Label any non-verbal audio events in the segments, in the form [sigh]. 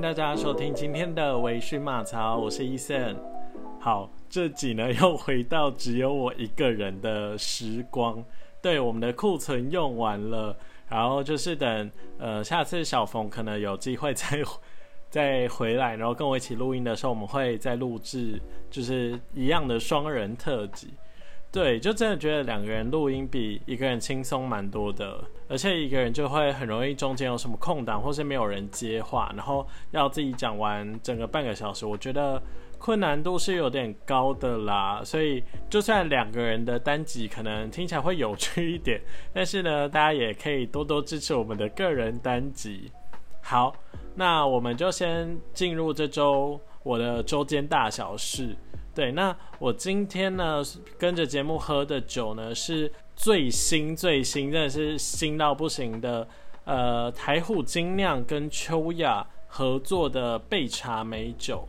大家收听今天的微醺马槽，我是伊森。好，这集呢又回到只有我一个人的时光。对，我们的库存用完了，然后就是等呃下次小冯可能有机会再 [laughs] 再回来，然后跟我一起录音的时候，我们会再录制就是一样的双人特辑。对，就真的觉得两个人录音比一个人轻松蛮多的，而且一个人就会很容易中间有什么空档，或是没有人接话，然后要自己讲完整个半个小时，我觉得困难度是有点高的啦。所以就算两个人的单集可能听起来会有趣一点，但是呢，大家也可以多多支持我们的个人单集。好，那我们就先进入这周我的周间大小事。对，那我今天呢跟着节目喝的酒呢是最新最新，真的是新到不行的，呃，台虎精酿跟秋雅合作的焙茶美酒。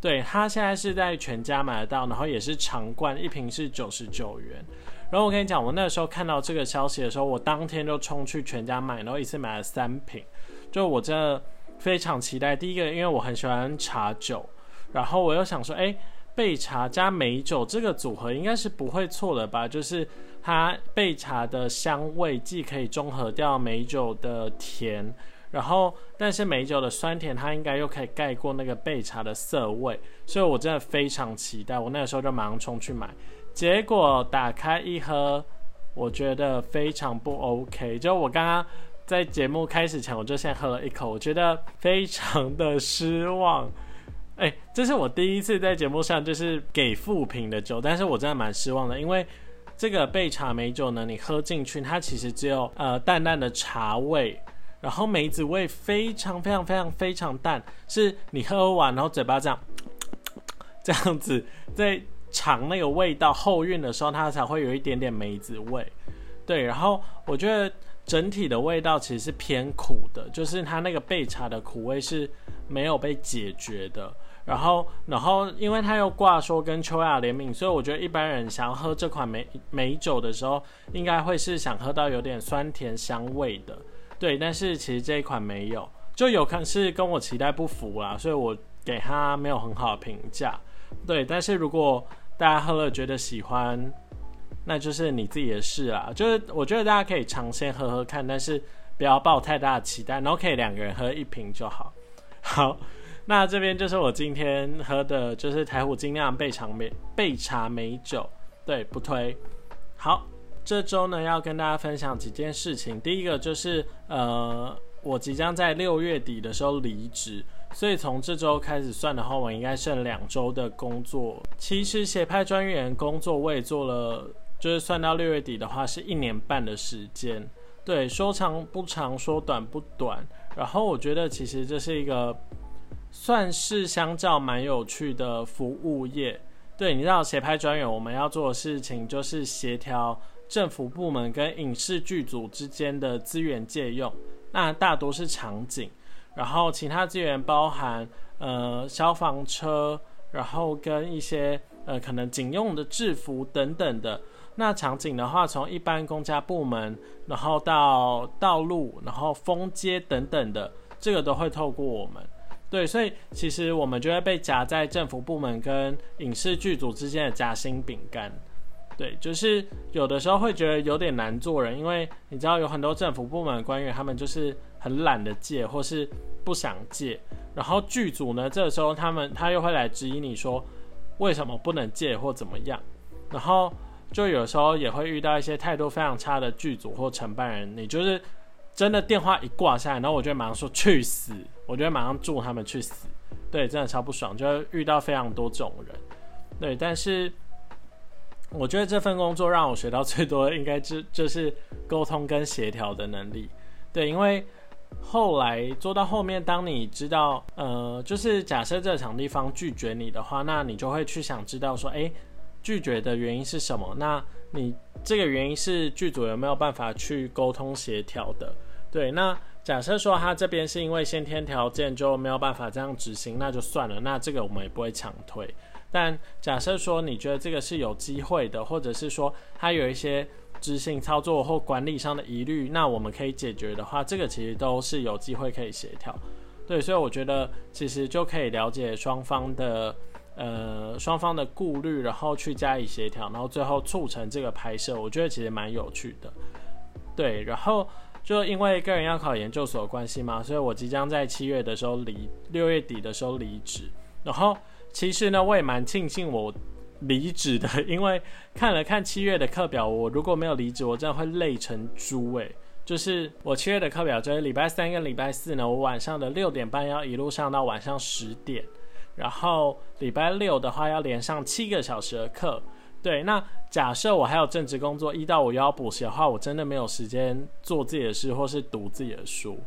对，它现在是在全家买得到，然后也是长罐，一瓶是九十九元。然后我跟你讲，我那时候看到这个消息的时候，我当天就冲去全家买，然后一次买了三瓶。就我真的非常期待，第一个因为我很喜欢茶酒，然后我又想说，哎。焙茶加美酒这个组合应该是不会错的吧？就是它焙茶的香味既可以中和掉美酒的甜，然后但是美酒的酸甜它应该又可以盖过那个焙茶的涩味，所以我真的非常期待。我那个时候就马上冲去买，结果打开一喝，我觉得非常不 OK。就我刚刚在节目开始前，我就先喝了一口，我觉得非常的失望。哎，这是我第一次在节目上就是给负评的酒，但是我真的蛮失望的，因为这个焙茶美酒呢，你喝进去，它其实只有呃淡淡的茶味，然后梅子味非常非常非常非常淡，是你喝完然后嘴巴这样 [laughs] 这样子在尝那个味道后韵的时候，它才会有一点点梅子味。对，然后我觉得整体的味道其实是偏苦的，就是它那个焙茶的苦味是没有被解决的。然后，然后，因为它又挂说跟秋雅联名，所以我觉得一般人想要喝这款美美酒的时候，应该会是想喝到有点酸甜香味的，对。但是其实这一款没有，就有可能是跟我期待不符啦，所以我给它没有很好的评价，对。但是如果大家喝了觉得喜欢，那就是你自己的事啦。就是我觉得大家可以尝鲜喝喝看，但是不要抱太大的期待，然后可以两个人喝一瓶就好，好。那这边就是我今天喝的，就是台虎精酿焙茶美焙茶美酒，对，不推。好，这周呢要跟大家分享几件事情。第一个就是呃，我即将在六月底的时候离职，所以从这周开始算的话，我应该剩两周的工作。其实协派专员工作我也做了，就是算到六月底的话是一年半的时间。对，说长不长，说短不短。然后我觉得其实这是一个。算是相较蛮有趣的服务业，对，你知道协拍专员我们要做的事情就是协调政府部门跟影视剧组之间的资源借用，那大多是场景，然后其他资源包含呃消防车，然后跟一些呃可能警用的制服等等的。那场景的话，从一般公家部门，然后到道路，然后封街等等的，这个都会透过我们。对，所以其实我们就会被夹在政府部门跟影视剧组之间的夹心饼干。对，就是有的时候会觉得有点难做人，因为你知道有很多政府部门官员，他们就是很懒得借，或是不想借。然后剧组呢，这个时候他们他又会来质疑你说为什么不能借或怎么样。然后就有时候也会遇到一些态度非常差的剧组或承办人，你就是真的电话一挂下来，然后我就马上说去死。我觉得马上祝他们去死，对，真的超不爽，就遇到非常多这种人，对。但是我觉得这份工作让我学到最多的，应该就就是沟通跟协调的能力，对。因为后来做到后面，当你知道，呃，就是假设这场地方拒绝你的话，那你就会去想知道说，哎，拒绝的原因是什么？那你这个原因是剧组有没有办法去沟通协调的？对，那。假设说他这边是因为先天条件就没有办法这样执行，那就算了，那这个我们也不会强推。但假设说你觉得这个是有机会的，或者是说他有一些执行操作或管理上的疑虑，那我们可以解决的话，这个其实都是有机会可以协调。对，所以我觉得其实就可以了解双方的呃双方的顾虑，然后去加以协调，然后最后促成这个拍摄，我觉得其实蛮有趣的。对，然后就因为个人要考研究所关系嘛，所以我即将在七月的时候离六月底的时候离职。然后其实呢，我也蛮庆幸我离职的，因为看了看七月的课表，我如果没有离职，我真的会累成猪诶。就是我七月的课表，就是礼拜三跟礼拜四呢，我晚上的六点半要一路上到晚上十点，然后礼拜六的话要连上七个小时的课。对，那假设我还有正职工作，一到五要补习的话，我真的没有时间做自己的事或是读自己的书。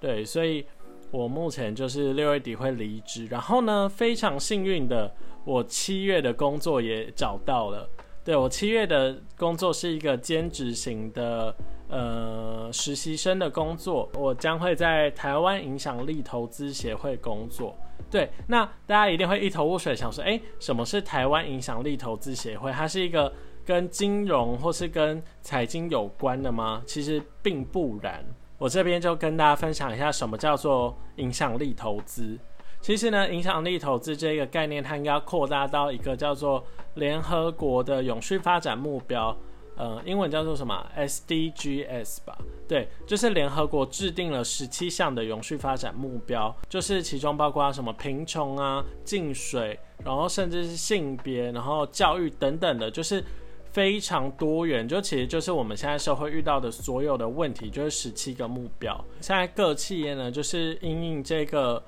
对，所以我目前就是六月底会离职，然后呢，非常幸运的，我七月的工作也找到了。对我七月的工作是一个兼职型的。呃，实习生的工作，我将会在台湾影响力投资协会工作。对，那大家一定会一头雾水，想说，哎，什么是台湾影响力投资协会？它是一个跟金融或是跟财经有关的吗？其实并不然。我这边就跟大家分享一下，什么叫做影响力投资。其实呢，影响力投资这个概念，它应该扩大到一个叫做联合国的永续发展目标。呃，英文叫做什么？SDGs 吧，对，就是联合国制定了十七项的永续发展目标，就是其中包括什么贫穷啊、净水，然后甚至是性别，然后教育等等的，就是非常多元。就其实就是我们现在社会遇到的所有的问题，就是十七个目标。现在各企业呢，就是因应这个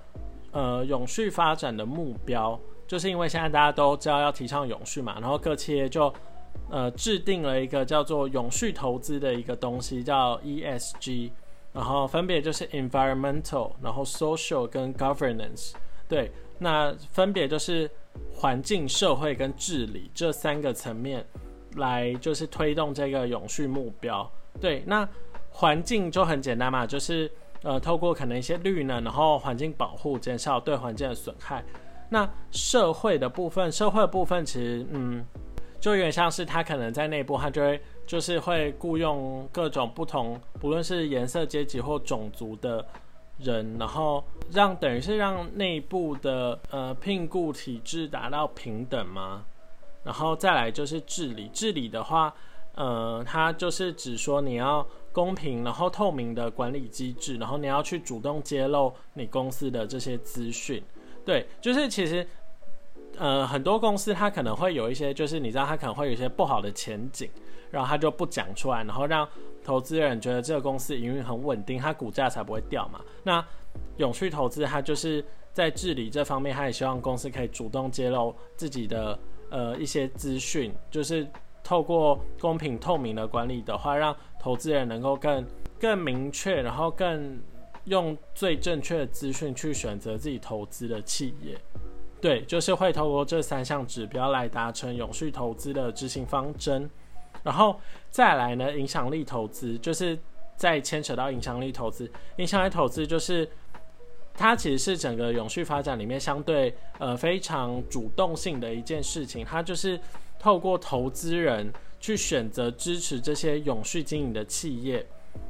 呃永续发展的目标，就是因为现在大家都知道要提倡永续嘛，然后各企业就。呃，制定了一个叫做永续投资的一个东西，叫 ESG，然后分别就是 environmental，然后 social 跟 governance，对，那分别就是环境、社会跟治理这三个层面来就是推动这个永续目标。对，那环境就很简单嘛，就是呃，透过可能一些绿能，然后环境保护，减少对环境的损害。那社会的部分，社会的部分其实嗯。就有点像是他可能在内部，他就会就是会雇佣各种不同，不论是颜色、阶级或种族的人，然后让等于是让内部的呃聘雇体制达到平等吗？然后再来就是治理，治理的话，呃，它就是指说你要公平然后透明的管理机制，然后你要去主动揭露你公司的这些资讯，对，就是其实。呃，很多公司它可能会有一些，就是你知道它可能会有一些不好的前景，然后它就不讲出来，然后让投资人觉得这个公司营运很稳定，它股价才不会掉嘛。那永续投资它就是在治理这方面，它也希望公司可以主动揭露自己的呃一些资讯，就是透过公平透明的管理的话，让投资人能够更更明确，然后更用最正确的资讯去选择自己投资的企业。对，就是会透过这三项指标来达成永续投资的执行方针，然后再来呢，影响力投资就是再牵扯到影响力投资。影响力投资就是它其实是整个永续发展里面相对呃非常主动性的一件事情，它就是透过投资人去选择支持这些永续经营的企业，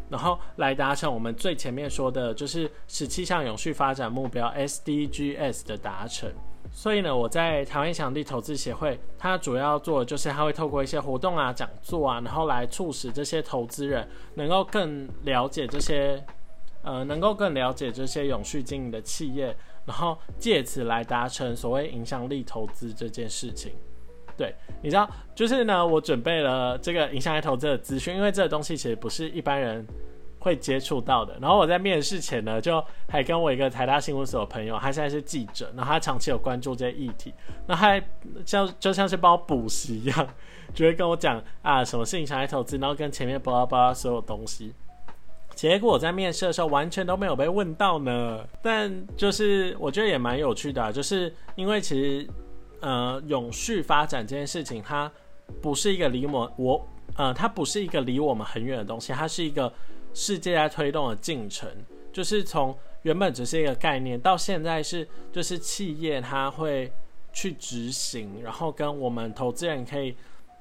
然后来达成我们最前面说的就是十七项永续发展目标 SDGs 的达成。所以呢，我在台湾影响力投资协会，它主要做的就是它会透过一些活动啊、讲座啊，然后来促使这些投资人能够更了解这些，呃，能够更了解这些永续经营的企业，然后借此来达成所谓影响力投资这件事情。对，你知道，就是呢，我准备了这个影响力投资的资讯，因为这个东西其实不是一般人。会接触到的，然后我在面试前呢，就还跟我一个台大新闻所的朋友，他现在是记者，然后他长期有关注这些议题，那他像就像是帮我补习一样，就会跟我讲啊，什么事情想来投资，然后跟前面巴拉巴拉所有东西。结果我在面试的时候完全都没有被问到呢，但就是我觉得也蛮有趣的，就是因为其实呃永续发展这件事情，它不是一个离我我呃它不是一个离我们很远的东西，它是一个。世界在推动的进程，就是从原本只是一个概念，到现在是就是企业它会去执行，然后跟我们投资人可以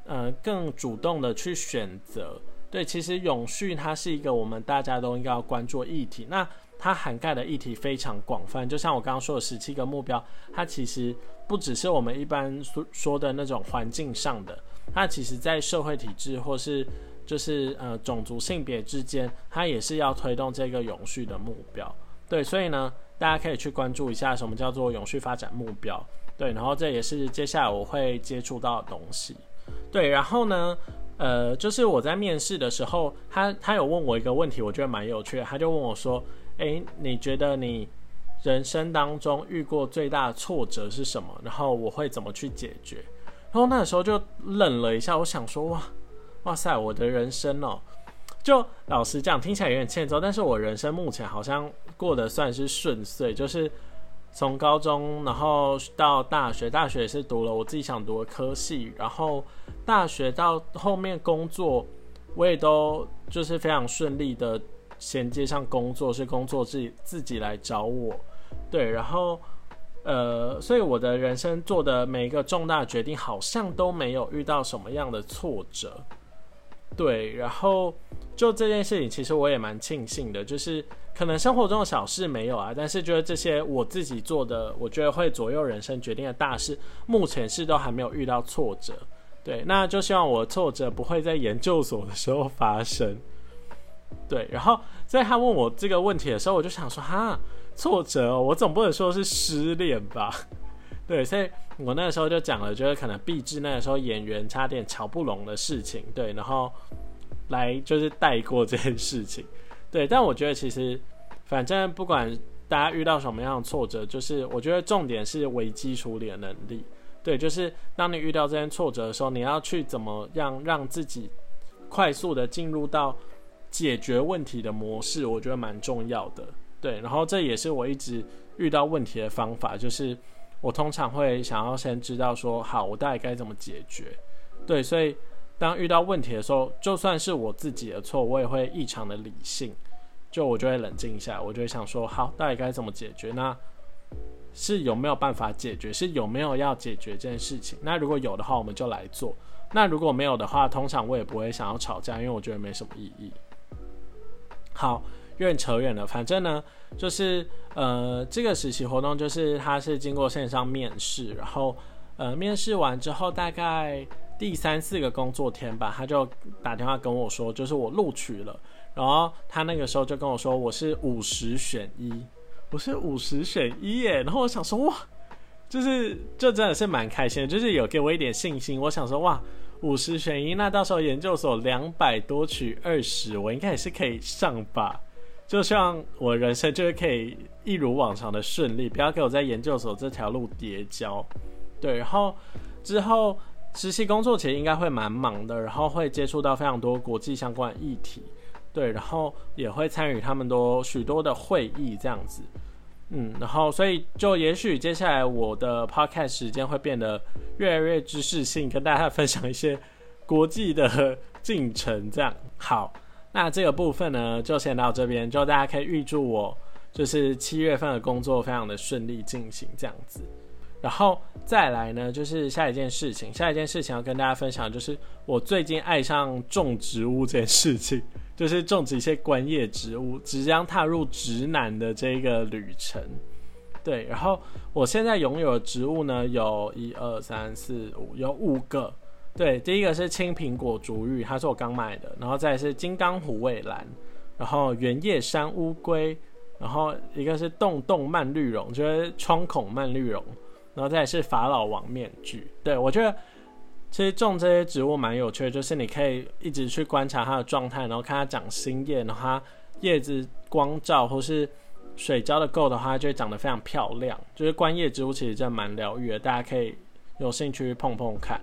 呃更主动的去选择，对，其实永续它是一个我们大家都应该要关注议题。那它涵盖的议题非常广泛，就像我刚刚说的十七个目标，它其实不只是我们一般说说的那种环境上的，它其实在社会体制或是就是呃种族性别之间，它也是要推动这个永续的目标。对，所以呢，大家可以去关注一下什么叫做永续发展目标。对，然后这也是接下来我会接触到的东西。对，然后呢，呃，就是我在面试的时候，他他有问我一个问题，我觉得蛮有趣的，他就问我说。诶，你觉得你人生当中遇过最大的挫折是什么？然后我会怎么去解决？然后那时候就愣了一下，我想说，哇，哇塞，我的人生哦，就老实讲，听起来有点欠揍，但是我人生目前好像过得算是顺遂，就是从高中，然后到大学，大学也是读了我自己想读的科系，然后大学到后面工作，我也都就是非常顺利的。衔接上工作是工作自己自己来找我，对，然后呃，所以我的人生做的每一个重大决定好像都没有遇到什么样的挫折，对，然后就这件事情其实我也蛮庆幸的，就是可能生活中的小事没有啊，但是觉得这些我自己做的，我觉得会左右人生决定的大事，目前是都还没有遇到挫折，对，那就希望我挫折不会在研究所的时候发生。对，然后在他问我这个问题的时候，我就想说，哈，挫折，我总不能说是失恋吧？对，所以我那个时候就讲了，就是可能毕志那个时候演员差点瞧不拢的事情，对，然后来就是带过这件事情，对，但我觉得其实反正不管大家遇到什么样的挫折，就是我觉得重点是危机处理的能力，对，就是当你遇到这些挫折的时候，你要去怎么样让自己快速的进入到。解决问题的模式，我觉得蛮重要的。对，然后这也是我一直遇到问题的方法，就是我通常会想要先知道说，好，我大概该怎么解决。对，所以当遇到问题的时候，就算是我自己的错，我也会异常的理性，就我就会冷静一下，我就会想说，好，到底该怎么解决？那是有没有办法解决？是有没有要解决这件事情？那如果有的话，我们就来做；那如果没有的话，通常我也不会想要吵架，因为我觉得没什么意义。好，点扯远了。反正呢，就是呃，这个实习活动就是他是经过线上面试，然后呃，面试完之后大概第三四个工作天吧，他就打电话跟我说，就是我录取了。然后他那个时候就跟我说，我是五十选一，我是五十选一耶。然后我想说，哇，就是就真的是蛮开心的，就是有给我一点信心。我想说，哇。五十选一，那到时候研究所两百多取二十，我应该也是可以上吧。就像我人生就是可以一如往常的顺利，不要给我在研究所这条路叠交。对，然后之后实习工作其实应该会蛮忙的，然后会接触到非常多国际相关议题。对，然后也会参与他们多许多的会议这样子。嗯，然后所以就也许接下来我的 podcast 时间会变得越来越知识性，跟大家分享一些国际的进程。这样好，那这个部分呢就先到这边，就大家可以预祝我就是七月份的工作非常的顺利进行这样子。然后再来呢，就是下一件事情，下一件事情要跟大家分享，就是我最近爱上种植物这件事情。就是种植一些观叶植物，即将踏入直男的这个旅程。对，然后我现在拥有的植物呢，有一二三四五，有五个。对，第一个是青苹果竹芋，它是我刚买的，然后再是金刚虎尾兰，然后原叶山乌龟，然后一个是洞洞蔓绿绒，就是窗孔蔓绿绒，然后再是法老王面具。对我觉得。其实种这些植物蛮有趣的，就是你可以一直去观察它的状态，然后看它长新叶，然后它叶子光照或是水浇的够的话，就会长得非常漂亮。就是观叶植物其实真的蛮疗愈的，大家可以有兴趣碰碰看。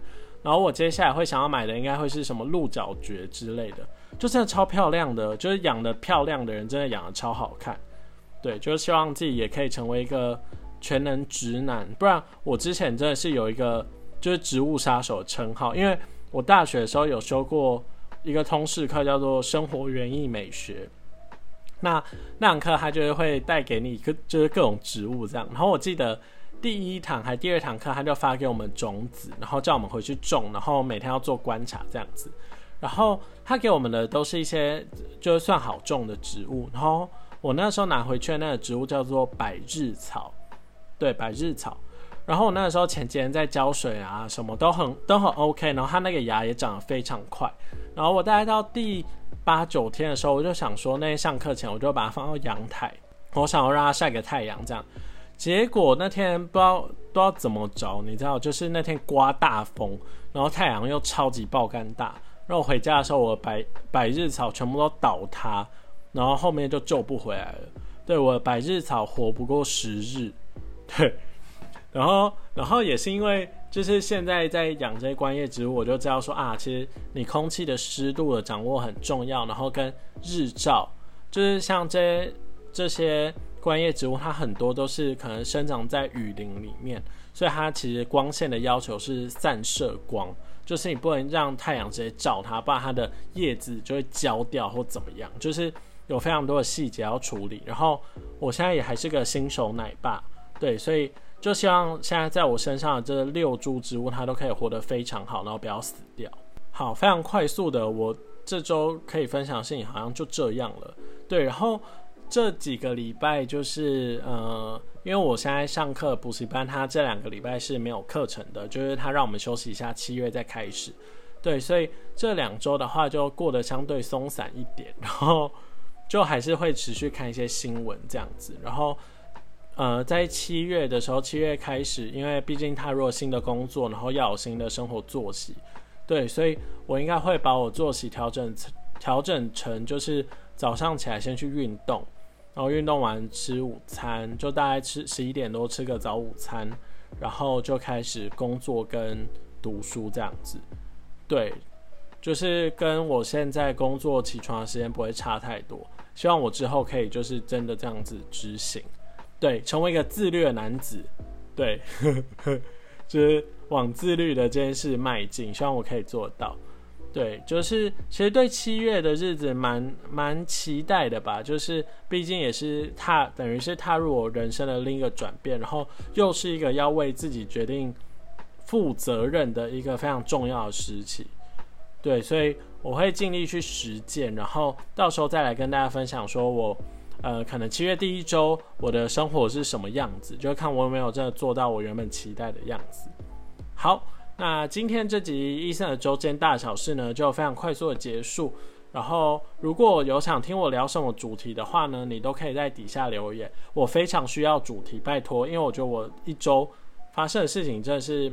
然后我接下来会想要买的应该会是什么鹿角蕨之类的，就真的超漂亮的，就是养的漂亮的人真的养的超好看。对，就是希望自己也可以成为一个全能直男，不然我之前真的是有一个。就是植物杀手称号，因为我大学的时候有修过一个通识课，叫做生活园艺美学。那那堂课它就是会带给你一个就是各种植物这样。然后我记得第一堂还第二堂课，他就发给我们种子，然后叫我们回去种，然后每天要做观察这样子。然后他给我们的都是一些就算好种的植物。然后我那时候拿回去的那个植物叫做百日草，对，百日草。然后我那个时候前几天在浇水啊，什么都很都很 OK。然后它那个芽也长得非常快。然后我大概到第八九天的时候，我就想说，那天上课前我就把它放到阳台，我想要让它晒个太阳这样。结果那天不知道不知道怎么着，你知道，就是那天刮大风，然后太阳又超级爆干大。然后回家的时候，我百百日草全部都倒塌，然后后面就救不回来了。对我百日草活不过十日，对。然后，然后也是因为，就是现在在养这些观叶植物，我就知道说啊，其实你空气的湿度的掌握很重要，然后跟日照，就是像这这些观叶植物，它很多都是可能生长在雨林里面，所以它其实光线的要求是散射光，就是你不能让太阳直接照它，不然它的叶子就会焦掉或怎么样，就是有非常多的细节要处理。然后我现在也还是个新手奶爸，对，所以。就希望现在在我身上的这六株植物，它都可以活得非常好，然后不要死掉。好，非常快速的，我这周可以分享的事情好像就这样了。对，然后这几个礼拜就是呃，因为我现在上课补习班，他这两个礼拜是没有课程的，就是他让我们休息一下，七月再开始。对，所以这两周的话就过得相对松散一点，然后就还是会持续看一些新闻这样子，然后。呃，在七月的时候，七月开始，因为毕竟踏入新的工作，然后要有新的生活作息，对，所以我应该会把我作息调整调整成，就是早上起来先去运动，然后运动完吃午餐，就大概吃十一点多吃个早午餐，然后就开始工作跟读书这样子，对，就是跟我现在工作起床的时间不会差太多，希望我之后可以就是真的这样子执行。对，成为一个自律的男子，对，[laughs] 就是往自律的这件事迈进，希望我可以做到。对，就是其实对七月的日子蛮蛮期待的吧，就是毕竟也是踏，等于是踏入我人生的另一个转变，然后又是一个要为自己决定负责任的一个非常重要的时期。对，所以我会尽力去实践，然后到时候再来跟大家分享，说我。呃，可能七月第一周我的生活是什么样子，就看我有没有真的做到我原本期待的样子。好，那今天这集医生的周间大小事呢，就非常快速的结束。然后，如果有想听我聊什么主题的话呢，你都可以在底下留言。我非常需要主题，拜托，因为我觉得我一周发生的事情真的是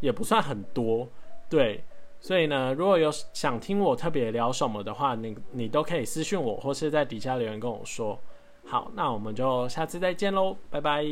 也不算很多，对。所以呢，如果有想听我特别聊什么的话，你你都可以私信我，或是在底下留言跟我说。好，那我们就下次再见喽，拜拜。